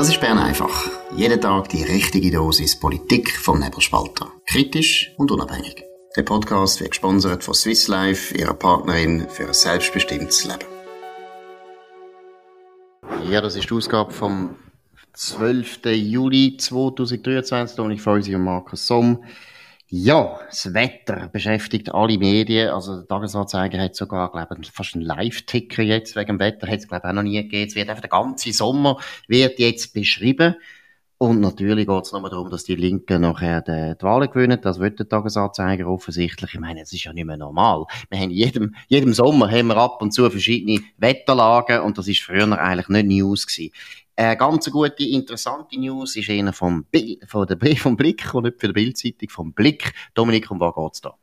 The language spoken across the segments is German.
Das ist Bern einfach. Jeden Tag die richtige Dosis Politik vom Nebelspalter. Kritisch und unabhängig. Der Podcast wird gesponsert von Swiss Life, ihrer Partnerin für ein selbstbestimmtes Leben. Ja, das ist die Ausgabe vom 12. Juli 2023. Dominik Feusi und Markus Somm. Ja, das Wetter beschäftigt alle Medien. Also der Tagesanzeiger hat sogar, glaube ich, fast einen Live-Ticker jetzt wegen dem Wetter. Hat es, glaube ich, auch noch nie gegeben. Es wird einfach der ganze Sommer wird jetzt beschrieben. Und natürlich geht es nochmal darum, dass die Linken nachher die, die Wahlen gewinnen. Das wird der Tagesanzeiger offensichtlich. Ich meine, es ist ja nicht mehr normal. Wir haben jedem, jedem Sommer haben wir ab und zu verschiedene Wetterlagen und das ist früher eigentlich nicht News gewesen. Eine ganz gute, interessante News ist einer vom, von der, vom Blick und nicht für die Bildzeitung, vom Blick. Dominik, um was geht's da?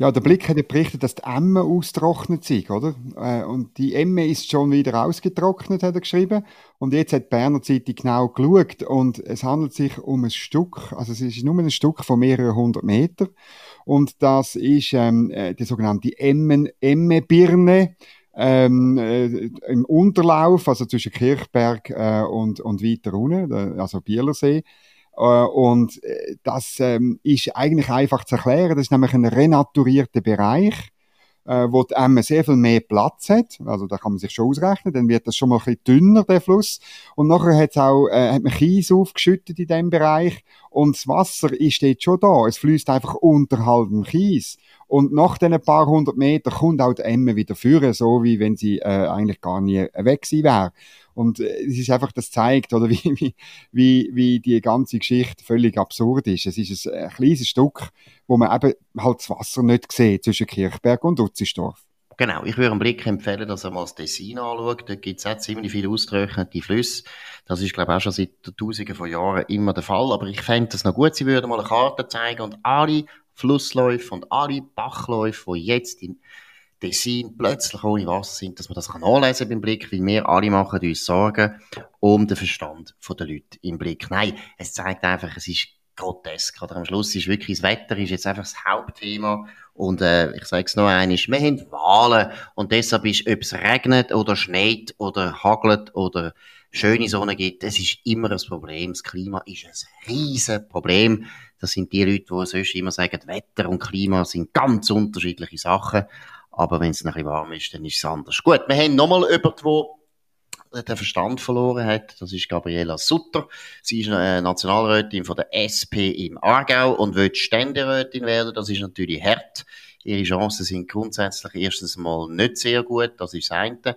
Ja, der Blick hat ja berichtet, dass die Emme austrocknet sind, oder? Äh, und die Emme ist schon wieder ausgetrocknet, hat er geschrieben. Und jetzt hat die Berner Zeitung genau geschaut und es handelt sich um ein Stück, also es ist nur ein Stück von mehreren hundert Meter. Und das ist ähm, äh, die sogenannte Emmen, Emme-Birne ähm, äh, im Unterlauf, also zwischen Kirchberg äh, und, und weiter unten, also Bielersee. Äh, und äh, das ähm, ist eigentlich einfach zu erklären. Das ist nämlich ein renaturierter Bereich, äh, wo die Emme sehr viel mehr Platz hat. Also da kann man sich schon ausrechnen. Dann wird das schon mal ein bisschen dünner, der Fluss. Und nachher hat's auch, äh, hat man Kies aufgeschüttet in dem Bereich. Und das Wasser ist dort schon da. Es fließt einfach unterhalb dem Kies. Und nach diesen paar hundert Metern kommt auch die Emme wieder führen, so wie wenn sie äh, eigentlich gar nie weg gewesen wäre. Und äh, es ist einfach, das zeigt, oder wie, wie, wie, die ganze Geschichte völlig absurd ist. Es ist ein, ein kleines Stück, wo man eben halt das Wasser nicht sieht zwischen Kirchberg und Utzisdorf. Genau, ich würde einen Blick empfehlen, dass er mal das Tessin anschaut. Dort gibt es auch ziemlich viele ausgetrocknete Flüsse. Das ist, glaube ich, auch schon seit Tausenden von Jahren immer der Fall. Aber ich fände es noch gut, sie würden mal eine Karte zeigen und alle Flussläufe und alle Bachläufe, die jetzt im Tessin plötzlich ohne Wasser sind, dass man das kann beim Blick, weil wir alle machen uns Sorgen um den Verstand der Leute im Blick. Nein, es zeigt einfach, es ist grotesk. Oder am Schluss ist wirklich das Wetter ist jetzt einfach das Hauptthema. Und äh, ich sage es noch einmal, wir haben Wahlen und deshalb ist, ob es regnet oder schneit oder hagelt oder schöne Sonne gibt, es ist immer ein Problem. Das Klima ist ein riesen Problem. Das sind die Leute, die sonst immer sagen, Wetter und Klima sind ganz unterschiedliche Sachen. Aber wenn es ein bisschen warm ist, dann ist es anders. Gut, wir haben nochmal jemanden, der den Verstand verloren hat. Das ist Gabriela Sutter. Sie ist eine Nationalrätin von der SP im Aargau und will Ständerätin werden. Das ist natürlich hart. Ihre Chancen sind grundsätzlich erstens mal nicht sehr gut. Das ist das eine.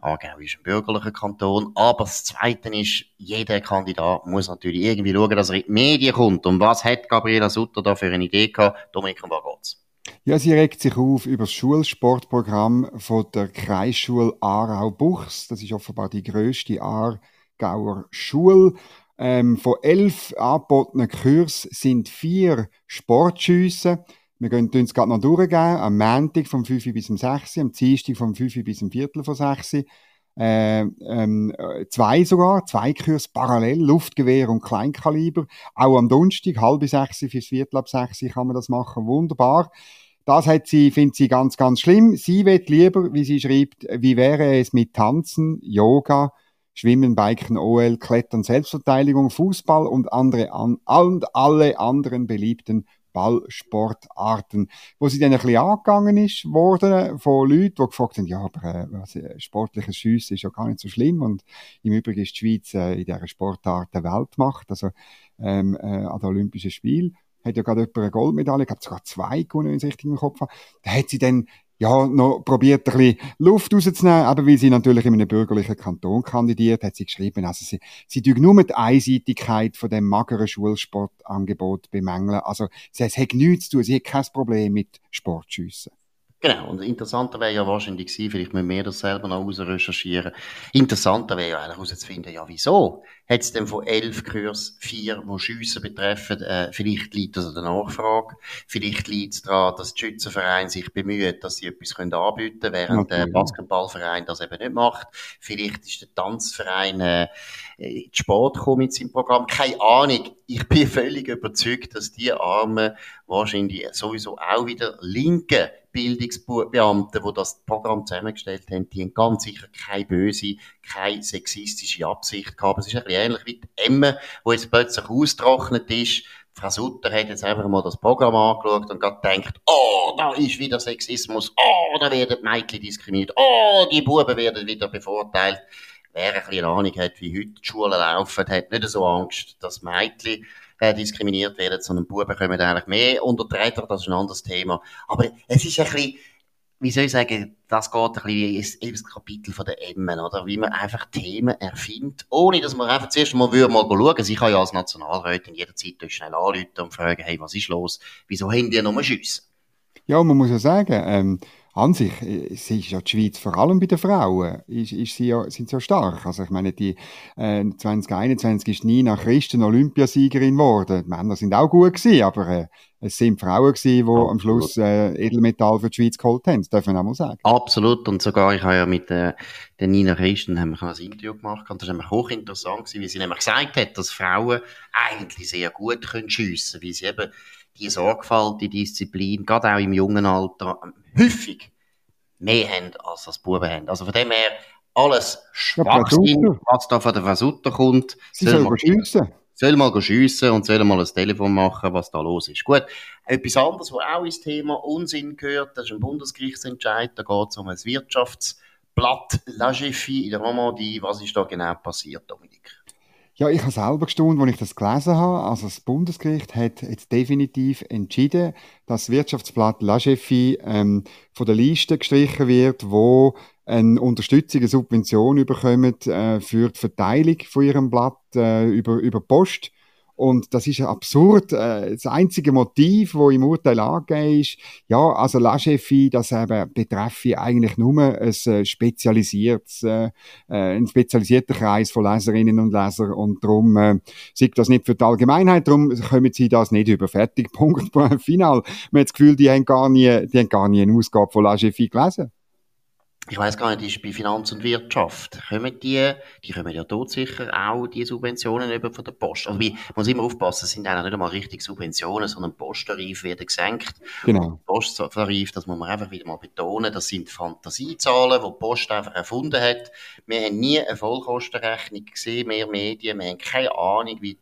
Aargau ist ein bürgerlicher Kanton. Aber das Zweite ist, jeder Kandidat muss natürlich irgendwie schauen, dass er in die Medien kommt. Und was hat Gabriela Sutter da für eine Idee gehabt? Dominik, um was geht's? Ja, sie regt sich auf über das Schulsportprogramm von der Kreisschule Aarau-Buchs. Das ist offenbar die grösste Aargauer Schule. Ähm, von elf angebotenen Kursen sind vier Sportschüsse. Wir gehen uns gerade noch durchgehen. Am Montag vom 5 bis um 6, am Dienstag vom 5 bis um Viertel vor 6. Äh, ähm, zwei sogar, zwei Kurs parallel, Luftgewehr und Kleinkaliber. Auch am Donnerstag, halb sechs bis Viertel ab sechs kann man das machen. Wunderbar. Das hat sie, findet sie ganz, ganz schlimm. Sie wird lieber, wie sie schreibt, wie wäre es mit Tanzen, Yoga, Schwimmen, Biken, OL, Klettern, Selbstverteidigung, Fußball und andere an, und alle anderen beliebten Ballsportarten, wo sie dann ein bisschen angegangen ist worden von Leuten, die gefragt haben, ja, aber äh, äh, sportliches Schiessen ist ja gar nicht so schlimm und im Übrigen ist die Schweiz äh, in dieser Sportart der Weltmacht, also ähm, äh, an den Olympischen Spielen hat ja gerade jemand eine Goldmedaille, ich glaube sogar zwei gewonnen, wenn ich es richtig im Kopf habe. Da hat sie dann ja, noch probiert, ein bisschen Luft rauszunehmen, aber weil sie natürlich in einem bürgerlichen Kanton kandidiert, hat sie geschrieben, also sie, sie tut nur die Einseitigkeit von dem mageren Schulsportangebot bemängeln. Also, sie, es hat nichts zu tun, sie hat kein Problem mit Sportschüssen. Genau, und interessanter wäre ja wahrscheinlich gewesen, vielleicht müssen wir das selber noch aus recherchieren. Interessanter wäre ja eigentlich herauszufinden, ja, wieso? Hat es denn von elf Kurs vier, die Schiessen betreffen? Äh, vielleicht liegt das an der Nachfrage. Vielleicht liegt es daran, dass der Schützenverein sich bemüht, dass sie etwas können anbieten können, während der Basketballverein das eben nicht macht. Vielleicht ist der Tanzverein äh, in Sport gekommen mit seinem Programm. Keine Ahnung. Ich bin völlig überzeugt, dass die Armen wahrscheinlich sowieso auch wieder linke Bildungsbeamte, die das Programm zusammengestellt haben, die haben ganz sicher keine böse, keine sexistische Absicht gehabt. Es ist ein bisschen ähnlich wie die Emme, wo jetzt plötzlich austrocknet ist. Frau Sutter hat jetzt einfach mal das Programm angeschaut und gerade denkt, oh, da ist wieder Sexismus, oh, da werden die Mädchen diskriminiert, oh, die Buben werden wieder bevorteilt. Wer ein Ahnung hat, wie heute die Schulen laufen, hat nicht so Angst, dass Mädchen äh, diskriminiert werden, sondern Buben kommen eigentlich mehr unter die das ist ein anderes Thema. Aber es ist ein bisschen, wie soll ich sagen, das geht ein bisschen ins, ins Kapitel von der Emmen, oder? Wie man einfach Themen erfindet, ohne dass man einfach zuerst mal würde mal schauen. Sie kann ja als Nationalrätin jederzeit schnell anrufen und fragen, hey, was ist los? Wieso haben die nur Schüsse? Ja, man muss ja sagen, ähm, an sich äh, ist ja die Schweiz vor allem bei den Frauen ist, ist sie ja, sind sie ja stark. Also ich meine, die äh, 2021 ist Nina Christen Olympiasiegerin geworden. Die Männer sind auch gut gewesen, aber äh, es sind Frauen gewesen, die am Schluss äh, Edelmetall für die Schweiz geholt haben. Das darf man auch mal sagen. Absolut. Und sogar, ich habe ja mit äh, der Nina Christen haben wir ein Interview gemacht und das war nämlich hochinteressant gewesen, wie sie nämlich gesagt hat, dass Frauen eigentlich sehr gut können schiessen, weil sie eben die Sorgfalt, die Disziplin, gerade auch im jungen Alter, häufig mehr haben, als das Buben haben. Also von dem her, alles Schwachsinn, was da von der Versutter kommt. Sie soll, soll schiessen. Soll mal schiessen und soll mal ein Telefon machen, was da los ist. Gut. Etwas anderes, was auch ins Thema Unsinn gehört, das ist ein Bundesgerichtsentscheid, da geht es um ein Wirtschaftsblatt La in der Romandie. Was ist da genau passiert, Dominik? Ja, ich habe selber gestaunt, als ich das gelesen habe. Also das Bundesgericht hat jetzt definitiv entschieden, dass das Wirtschaftsblatt La Chefie ähm, von der Liste gestrichen wird, wo eine Unterstützung, eine Subvention bekommen äh, für die Verteilung von ihrem Blatt äh, über, über Post. Und das ist ja absurd. Äh, das einzige Motiv, wo im Urteil angegeben ist, ja, also La das eben betreffe eigentlich nur ein äh, spezialisiertes, äh, ein spezialisierter Kreis von Leserinnen und Lesern und darum äh, sieht das nicht für die Allgemeinheit, darum kommen sie das nicht über. Fertig, Punkt, Final. Man hat das Gefühl, die haben gar nie, die haben gar nie eine Ausgabe von La gelesen ich weiß gar nicht, ist bei Finanz und Wirtschaft, kommen die, die kommen ja dort sicher auch die Subventionen über von der Post. Also, man muss immer aufpassen, es sind eigentlich nicht einmal richtig Subventionen, sondern Posttarif werden gesenkt. Genau. Posttarif, das muss man einfach wieder mal betonen, das sind Fantasiezahlen, die die Post einfach erfunden hat. Wir haben nie eine Vollkostenrechnung gesehen, mehr Medien, wir haben keine Ahnung, wie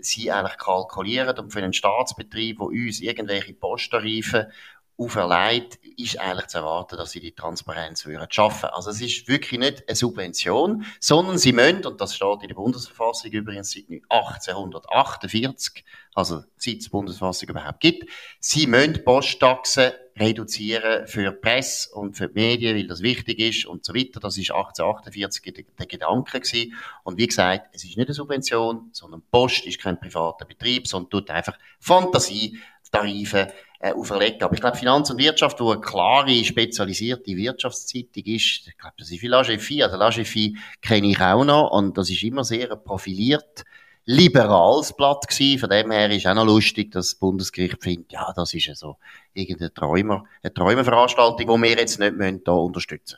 sie eigentlich kalkulieren und für einen Staatsbetrieb, wo uns irgendwelche Posttarife auferlegt, ist eigentlich zu erwarten, dass sie die Transparenz würden schaffen. Also es ist wirklich nicht eine Subvention, sondern sie müssen, und das steht in der Bundesverfassung übrigens seit 1848, also seit es die Bundesverfassung überhaupt gibt, sie müssen Posttaxen reduzieren für die Presse und für die Medien, weil das wichtig ist und so weiter. Das ist 1848 der, Gedanke gewesen. Und wie gesagt, es ist nicht eine Subvention, sondern Post ist kein privater Betrieb, sondern tut einfach Fantasietarife äh, auferlegt. Aber ich glaube, Finanz und Wirtschaft, wo eine klare, spezialisierte Wirtschaftszeitung ist, ich glaube, das ist wie L'Agefi. Also L'Agefi kenne ich auch noch und das ist immer sehr profiliert liberales Blatt gewesen. Von dem her ist auch noch lustig, dass das Bundesgericht findet, ja, das ist ja so irgendeine Träumer, eine Träumerveranstaltung, die wir jetzt nicht müssen, da unterstützen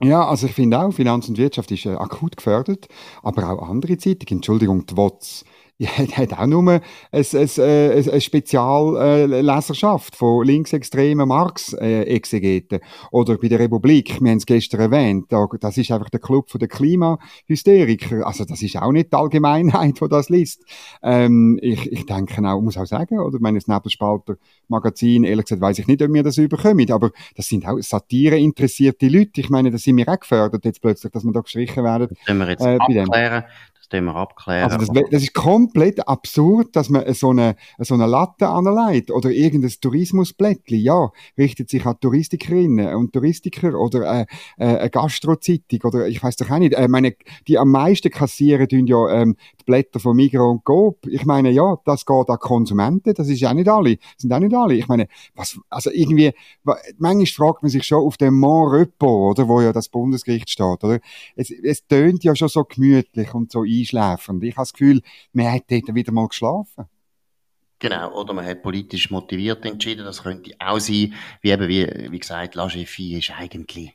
ja, also ich finde auch, Finanz und Wirtschaft ist äh, akut gefördert, aber auch andere Zeitungen, Entschuldigung, die WOTS, ja, hat auch nur eine, eine, eine, Spezialleserschaft von linksextremen Marx-Exegeten. Oder bei der Republik, wir haben es gestern erwähnt, das ist einfach der Club der Klimahysteriker. Also das ist auch nicht die Allgemeinheit, die das liest. Ähm, ich, ich denke auch, muss auch sagen, oder meine, das Nebelspalter-Magazin, ehrlich gesagt, weiß ich nicht, ob wir das überkommen, aber das sind auch Satire-interessierte Leute. Ich meine, das sind wir auch gefördert jetzt plötzlich, dass wir da gestrichen werden. Das können wir jetzt äh, abklären. Das wir abklären. Also das, das, ist komplett absurd, dass man so eine, so eine Latte anlegt oder irgendein Tourismusblättchen, ja, richtet sich an Touristikerinnen und Touristiker oder äh, äh, eine Gastrozeitung oder ich weiß doch auch nicht. Äh, meine, die am meisten kassieren tun ja ähm, die Blätter von Migros und Coop. Ich meine, ja, das geht an Konsumenten, das ist ja nicht alle, sind auch nicht alle. Ich meine, was, also irgendwie, manchmal fragt man sich schon auf dem Mont Repos, oder, wo ja das Bundesgericht steht, oder? Es, es tönt ja schon so gemütlich und so einschläfernd. Ich habe das Gefühl, man hat dort wieder mal geschlafen. Genau, oder man hat politisch motiviert entschieden, das könnte auch sein, wie eben, wie, wie gesagt, La ist eigentlich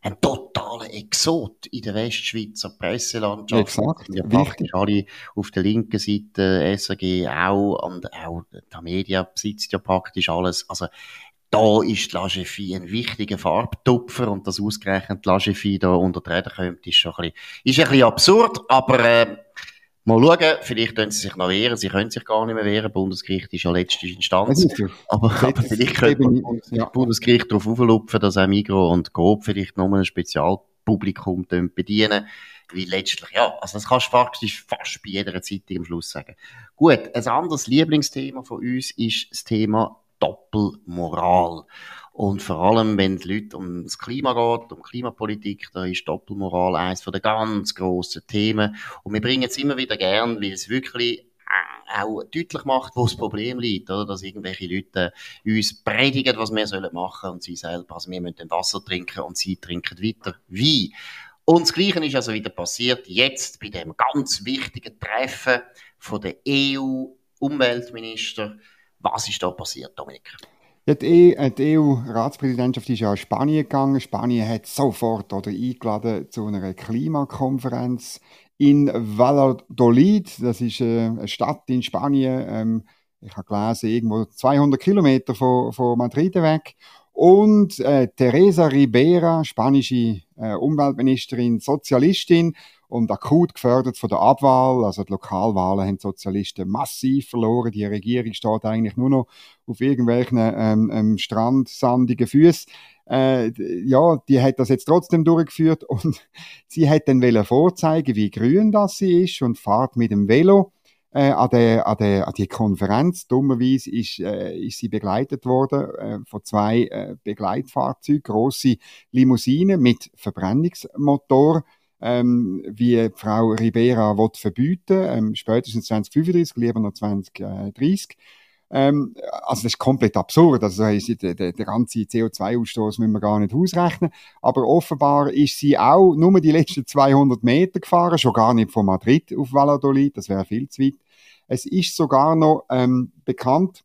ein totaler Exot in der Westschweizer Presselandschaft. Exakt. Ja, praktisch alle auf der linken Seite, SRG auch, und auch der Media besitzt ja praktisch alles. Also, da ist die Lagefie ein wichtiger Farbtupfer und das ausgerechnet die Lagefie da unter die Räder kommt, ist schon ein bisschen, ist ein bisschen absurd, aber äh, mal schauen, vielleicht können sie sich noch wehren, sie können sich gar nicht mehr wehren, Bundesgericht ist ja letzte Instanz, aber, aber vielleicht könnte das ja. Bundesgericht darauf auflupfen, dass auch Migro und Coop vielleicht noch ein Spezialpublikum bedienen weil letztlich, ja, also das kannst du faktisch fast bei jeder Zeitung am Schluss sagen. Gut, ein anderes Lieblingsthema von uns ist das Thema Doppelmoral. Und vor allem, wenn die Leute um das Klima geht, um Klimapolitik, da ist Doppelmoral eines der ganz grossen Themen. Und wir bringen es immer wieder gern, weil es wirklich auch deutlich macht, wo das Problem liegt, oder? Dass irgendwelche Leute uns predigen, was wir sollen machen und sie selber, also wir müssen Wasser trinken und sie trinken weiter Wie? Und das Gleiche ist also wieder passiert jetzt bei dem ganz wichtigen Treffen von der EU-Umweltminister was ist da passiert, Dominik? Ja, die, e die EU-Ratspräsidentschaft ist ja in Spanien gegangen. Spanien hat sofort oder eingeladen zu einer Klimakonferenz in Valladolid. Das ist äh, eine Stadt in Spanien. Ähm, ich habe gelesen, irgendwo 200 Kilometer von, von Madrid weg. Und äh, Teresa Ribera, spanische äh, Umweltministerin, Sozialistin, und akut gefördert von der Abwahl. Also die Lokalwahlen haben die Sozialisten massiv verloren. Die Regierung steht eigentlich nur noch auf irgendwelchen ähm, ähm, strandsandigen Füßen. Äh, ja, die hat das jetzt trotzdem durchgeführt und sie hat dann vorzeigen, wie grün das sie ist und fahrt mit dem Velo äh, an, der, an, der, an die Konferenz. Dummerweise ist, äh, ist sie begleitet worden äh, von zwei äh, Begleitfahrzeugen, große Limousinen mit Verbrennungsmotor ähm, wie Frau Ribera will verbieten, ähm, spätestens 2035, lieber noch 2030. Ähm, also das ist komplett absurd. Also der, der, der ganze CO2-Ausstoß müssen wir gar nicht ausrechnen. Aber offenbar ist sie auch nur die letzten 200 Meter gefahren, schon gar nicht von Madrid auf Valladolid, das wäre viel zu weit. Es ist sogar noch ähm, bekannt,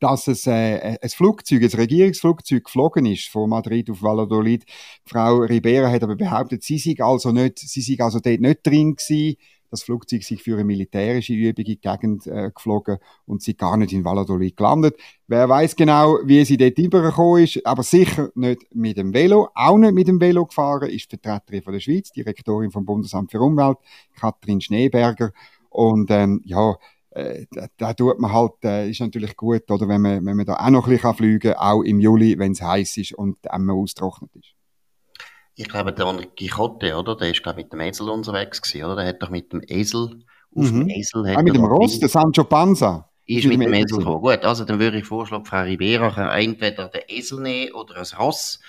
dass es äh, ein Flugzeug, ein Regierungsflugzeug geflogen ist von Madrid auf Valladolid. Frau Ribera hat aber behauptet, sie sei also nicht, sie sei also dort nicht drin gewesen. Das Flugzeug sei für eine militärische Übung in die Gegend äh, geflogen und sie gar nicht in Valladolid gelandet. Wer weiß genau, wie sie dort übergekommen ist, aber sicher nicht mit dem Velo. Auch nicht mit dem Velo gefahren ist die Vertreterin von der Schweiz, Direktorin vom Bundesamt für Umwelt, Katrin Schneeberger. Und ähm, ja, äh, da, da, tut man halt, äh, ist natürlich gut, oder wenn man, wenn man da auch noch ein bisschen fliegen kann, auch im Juli, wenn es heiß ist und einmal austrocknet ist. Ich glaube, der Gichotte, oder? Der ist, glaube ich, mit dem Esel unterwegs gewesen, oder? Der hat doch mit dem Esel, auf mhm. dem Esel... Ah, mit dem Ross, der Sancho Panza. Ist mit, mit dem Esel gekommen. Gut, also dann würde ich vorschlagen, Frau Ribera kann entweder den Esel nehmen oder ein Ross,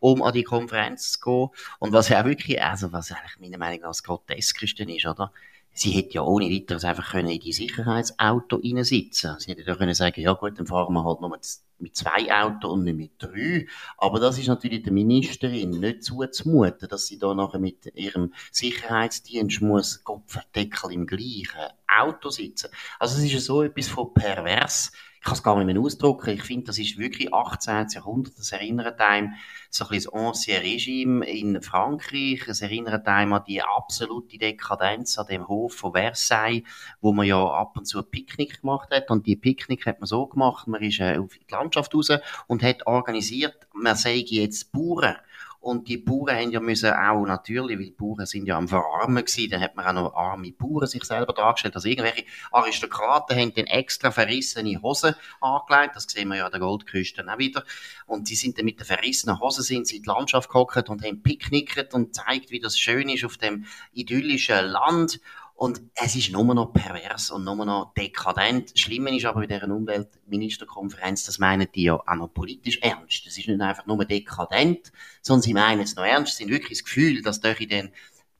um an die Konferenz zu gehen. Und was ja auch wirklich, also was eigentlich meiner Meinung nach das Groteskischste ist, oder? Sie hätte ja ohne weiteres einfach können in die Sicherheitsauto reinsitzen. Sie hätte ja können sagen, ja gut, dann fahren wir halt nur mit zwei Autos und nicht mit drei. Aber das ist natürlich der Ministerin nicht zuzumuten, dass sie da nachher mit ihrem Sicherheitsdienst muss Kopfdeckel im gleichen Auto sitzen. Also es ist so etwas von pervers ich kann es gar nicht mehr ausdrücken. Ich finde, das ist wirklich 18. Jahrhundert. Das erinnert einem so ein bisschen das Ancien Regime in Frankreich. Es erinnert einem an die absolute Dekadenz an dem Hof von Versailles, wo man ja ab und zu Picknick gemacht hat. Und die Picknick hat man so gemacht, man ist äh, auf die Landschaft raus und hat organisiert, man sei jetzt Bauern. Und die Bauern haben ja müssen auch natürlich, weil die Bauern sind ja am Verarmen gewesen, dann hat man auch noch arme Bauern sich selber dargestellt. Also irgendwelche Aristokraten haben dann extra verrissene Hosen angelegt. Das sehen wir ja an der Goldküste auch wieder. Und die sind dann mit den verrissenen Hosen sind sie in die Landschaft gehockt und haben picknickt und zeigt, wie das schön ist auf dem idyllischen Land. Und es ist nur noch pervers und nur noch dekadent. Das Schlimme ist aber bei dieser Umweltministerkonferenz, das meinen die ja auch noch politisch ernst. Das ist nicht einfach nur dekadent, sondern sie meinen es noch ernst. Sie haben wirklich das Gefühl, dass durch den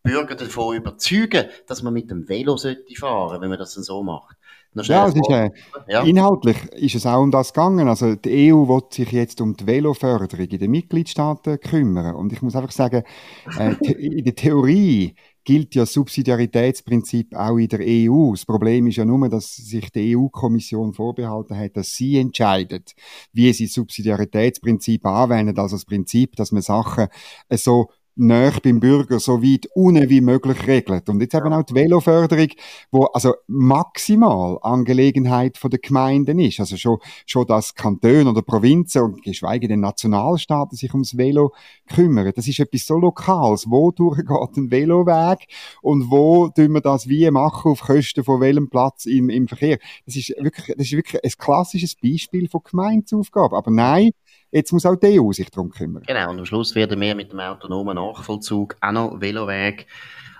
Bürger davon überzeugen, dass man mit dem Velo sollte fahren, wenn man das dann so macht. Ja, es ist, äh, ja. inhaltlich ist es auch um das gegangen. Also die EU wird sich jetzt um die Veloförderung in den Mitgliedstaaten kümmern. Und ich muss einfach sagen, äh, in der Theorie gilt ja Subsidiaritätsprinzip auch in der EU. Das Problem ist ja nur, dass sich die EU-Kommission vorbehalten hat, dass sie entscheidet, wie sie Subsidiaritätsprinzip anwenden, also das Prinzip, dass man Sachen so näher beim Bürger so weit unten wie möglich regelt. Und jetzt eben auch die Veloförderung, wo also maximal Angelegenheit von der Gemeinden ist. Also schon, schon das Kanton oder Provinzen und geschweige denn Nationalstaaten sich ums Velo kümmern. Das ist etwas so Lokales. Wo durchgeht ein Veloweg und wo tun wir das wie machen auf Kosten von welchem Platz im, im Verkehr? Das ist wirklich, das ist wirklich ein klassisches Beispiel von Gemeinsaufgabe. Aber nein, Jetzt muss auch die EU sich darum kümmern. Genau, und am Schluss werden wir mit dem autonomen Nachvollzug auch noch Veloweg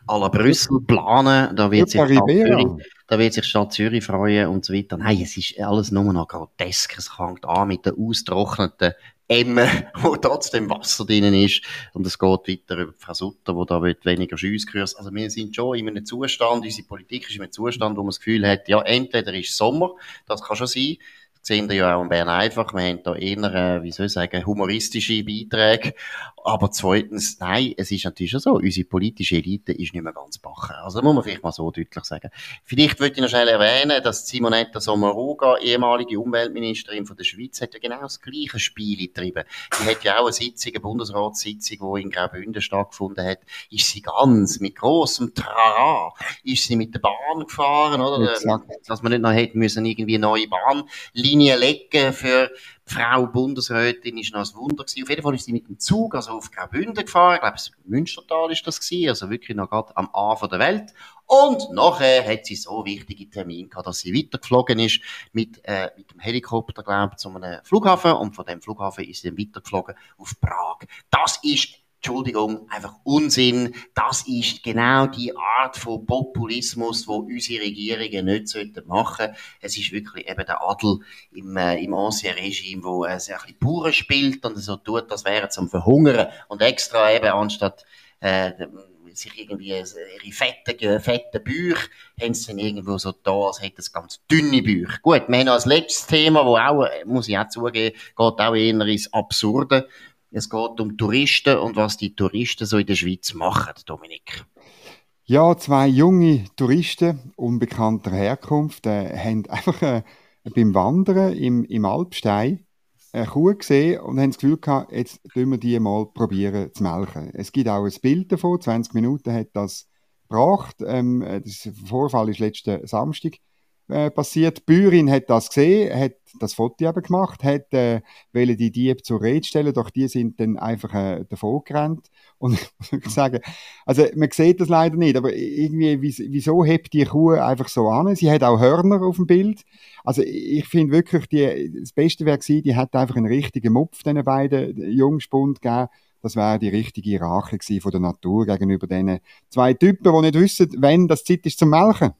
à la Brüssel planen. Da wird, sich Stadt Zürich, da wird sich Stadt Zürich freuen und so weiter. Nein, es ist alles nur noch grotesk. Es fängt an mit den austrockneten Emmen, wo trotzdem Wasser drinnen ist. Und es geht weiter über Frau Sutter, wo da wird weniger Schiusskurs. Also wir sind schon in einem Zustand, unsere Politik ist in einem Zustand, wo man das Gefühl hat, ja, entweder ist Sommer, das kann schon sein, sehen wir ja auch in Bern einfach. Wir haben da eher, äh, wie soll ich sagen, humoristische Beiträge. Aber zweitens, nein, es ist natürlich schon so, unsere politische Elite ist nicht mehr ganz bacher. Also muss man vielleicht mal so deutlich sagen. Vielleicht würde ich noch schnell erwähnen, dass Simonetta Sommaruga, ehemalige Umweltministerin von der Schweiz, hat ja genau das gleiche Spiel getrieben. Die hat ja auch eine Sitzung, eine Bundesratssitzung, die in Graubünden stattgefunden hat, ist sie ganz mit grossem Trara, ist sie mit der Bahn gefahren, oder? Dass man nicht noch hätte müssen irgendwie eine neue Bahnlinie Linie legen für Frau Bundesrätin ist noch ein Wunder gewesen. Auf jeden Fall ist sie mit dem Zug also auf Graubünden gefahren. Ich glaube, Münstertal ist das gewesen. Also wirklich noch gerade am Anfang der Welt. Und nachher hat sie so wichtige Termine gehabt, dass sie weitergeflogen ist mit, äh, mit dem Helikopter, glaube ich, zu einem Flughafen. Und von dem Flughafen ist sie dann weitergeflogen auf Prag. Das ist Entschuldigung, einfach Unsinn. Das ist genau die Art von Populismus, wo unsere Regierungen nicht sollten machen. Es ist wirklich eben der Adel im, äh, im Ancien Regime, wo äh, ein bisschen Bauern spielt und so tut, das wäre zum Verhungern und extra eben anstatt äh, sich irgendwie ihre fetten, fetten Bücher, haben sie dann irgendwo so da, als hätten es ganz dünne Bücher. Gut, wir haben noch als letztes Thema, wo auch, äh, muss ich auch zugeben, geht auch eher ins Absurde. Es geht um Touristen und was die Touristen so in der Schweiz machen, Dominik. Ja, zwei junge Touristen unbekannter Herkunft äh, haben einfach äh, beim Wandern im, im Alpstein eine Kuh gesehen und haben das Gefühl gehabt, jetzt tun wir die mal probieren zu melken. Es gibt auch ein Bild davon, 20 Minuten hat das gebracht. Ähm, äh, der Vorfall ist letzten Samstag äh, passiert. Die hat das gesehen, hat das Foto eben gemacht, hat äh, die Diebe zur Rede stellen, doch die sind dann einfach äh, davon gerannt. Und ich sagen, also man sieht das leider nicht, aber irgendwie, wieso hebt die Kuh einfach so an? Sie hat auch Hörner auf dem Bild. Also ich finde wirklich, die, das Beste wäre gewesen, die hat einfach einen richtigen Mupf den beiden Jungspund gegeben. Das wäre die richtige Rache von der Natur gegenüber diesen zwei Typen, die nicht wissen, wenn das Zeit ist zum Melken.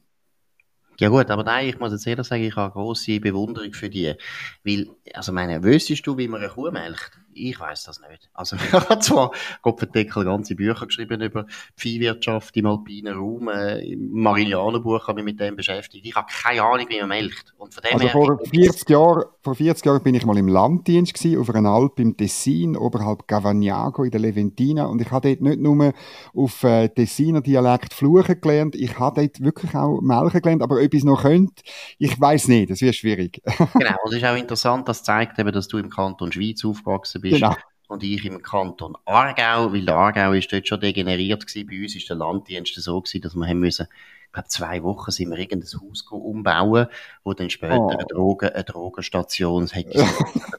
Ja gut, aber nein, ich muss jetzt ehrlich sagen, ich habe große Bewunderung für die. Weil, also meine, wüsstest du, wie man eine Kuh melkt? Ich weiß das nicht. Also, ich habe zwar Kopfendeckel ganze Bücher geschrieben über Viehwirtschaft im alpinen Raum, äh, im Marillianenbuch habe ich mich mit dem beschäftigt. Ich habe keine Ahnung, wie man melkt. Und von dem also her, vor 40 Jahren, vor 40 Jahren bin ich mal im Landdienst gewesen, auf einer Alp im Tessin, oberhalb Gavagnago in der Leventina. Und ich habe dort nicht nur auf äh, Tessiner Dialekt fluchen gelernt, ich habe dort wirklich auch melken gelernt, aber ob ich es noch könnte, ich weiß nicht, das wird schwierig. genau, und es ist auch interessant, das zeigt eben, dass du im Kanton Schweiz aufgewachsen bist bist. Genau. Und ich im Kanton Aargau, weil der Aargau ist dort schon degeneriert gewesen. Bei uns ist der Landdienst so gewesen, dass wir haben müssen, ich glaube, zwei Wochen sind wir irgendein Haus umbauen, wo dann später oh. eine, Drogen, eine Drogenstation hätte.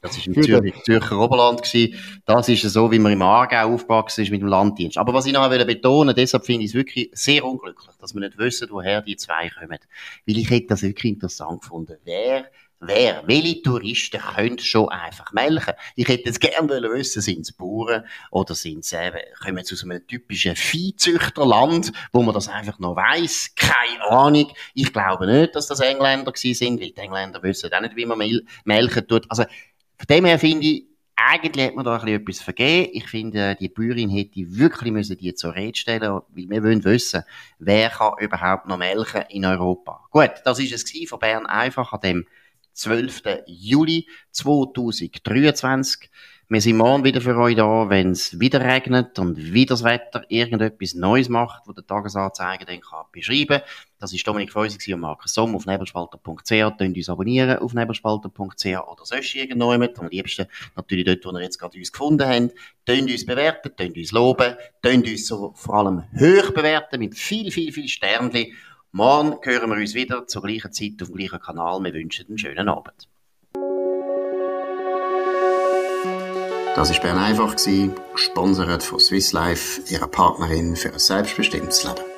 das ist im Zürich, Zürcher Oberland gewesen. Das ist so, wie man im Aargau aufgewachsen ist mit dem Landdienst. Aber was ich noch betonen deshalb finde ich es wirklich sehr unglücklich, dass wir nicht wissen, woher die zwei kommen. Weil ich hätte das wirklich interessant gefunden. Wer Wer, welche Touristen können schon einfach melken? Ich hätte jetzt gerne wissen, sind es Bauern oder sind es eben, kommen sie aus einem typischen Viehzüchterland, wo man das einfach noch weiss? Keine Ahnung. Ich glaube nicht, dass das Engländer gewesen sind, weil die Engländer wissen auch nicht, wie man melken tut. Also, von dem her finde ich, eigentlich hat man da ein etwas vergeben. Ich finde, die Bäuerin hätte wirklich müssen die zur Rede stellen, weil wir wollen wissen, wer kann überhaupt noch melken in Europa. Gut, das ist es von Bern einfach an dem 12. Juli 2023. Wir sind morgen wieder für euch da, wenn es wieder regnet und wieder das Wetter irgendetwas Neues macht, wo der Tagesanzeiger dann kann beschreiben Das ist Dominik Feusi und Markus Somm auf nebelspalter.ch. Könnt uns abonnieren auf nebelspalter.ch oder sonst irgendjemand. Am liebsten natürlich dort, wo ihr jetzt gerade uns gefunden habt. Könnt uns bewerten, könnt uns loben, könnt uns so vor allem hoch bewerten mit viel, viel, viel Sternchen. Morgen hören wir uns wieder zur gleichen Zeit auf dem gleichen Kanal. Wir wünschen einen schönen Abend. Das war Bern einfach, gesponsert von Swiss Life, ihrer Partnerin für ein selbstbestimmtes Leben.